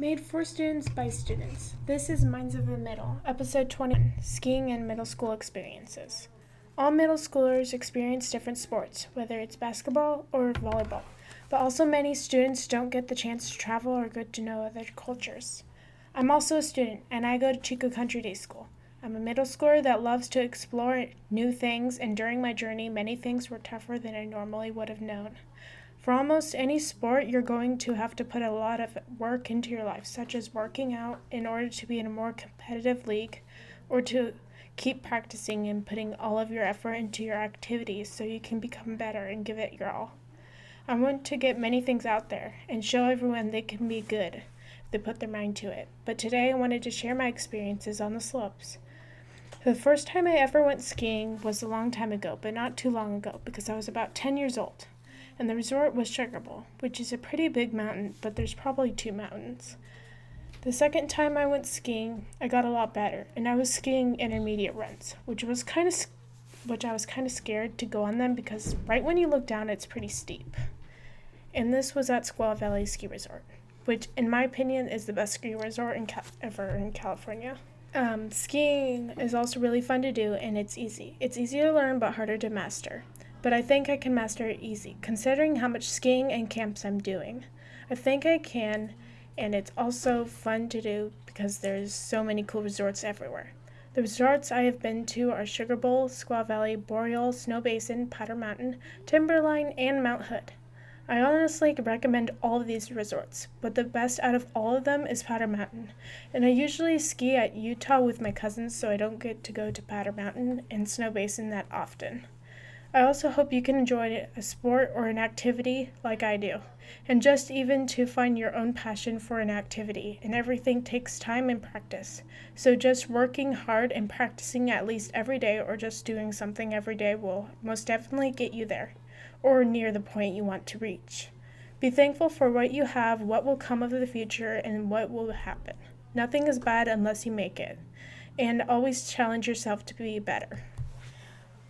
Made for students by students. This is Minds of the Middle, episode 20 Skiing and Middle School Experiences. All middle schoolers experience different sports, whether it's basketball or volleyball, but also many students don't get the chance to travel or get to know other cultures. I'm also a student, and I go to Chico Country Day School. I'm a middle schooler that loves to explore new things, and during my journey, many things were tougher than I normally would have known. For almost any sport, you're going to have to put a lot of work into your life, such as working out in order to be in a more competitive league or to keep practicing and putting all of your effort into your activities so you can become better and give it your all. I want to get many things out there and show everyone they can be good if they put their mind to it. But today I wanted to share my experiences on the slopes. The first time I ever went skiing was a long time ago, but not too long ago because I was about 10 years old and the resort was Sugar Bowl, which is a pretty big mountain, but there's probably two mountains. The second time I went skiing, I got a lot better, and I was skiing intermediate runs, which was kind of which I was kind of scared to go on them because right when you look down, it's pretty steep. And this was at Squaw Valley Ski Resort, which, in my opinion, is the best ski resort in Cal- ever in California. Um, skiing is also really fun to do, and it's easy. It's easy to learn, but harder to master but I think I can master it easy, considering how much skiing and camps I'm doing. I think I can, and it's also fun to do because there's so many cool resorts everywhere. The resorts I have been to are Sugar Bowl, Squaw Valley, Boreal, Snow Basin, Powder Mountain, Timberline, and Mount Hood. I honestly recommend all of these resorts, but the best out of all of them is Powder Mountain. And I usually ski at Utah with my cousins, so I don't get to go to Powder Mountain and Snow Basin that often. I also hope you can enjoy a sport or an activity like I do, and just even to find your own passion for an activity. And everything takes time and practice. So just working hard and practicing at least every day or just doing something every day will most definitely get you there or near the point you want to reach. Be thankful for what you have, what will come of the future, and what will happen. Nothing is bad unless you make it. And always challenge yourself to be better.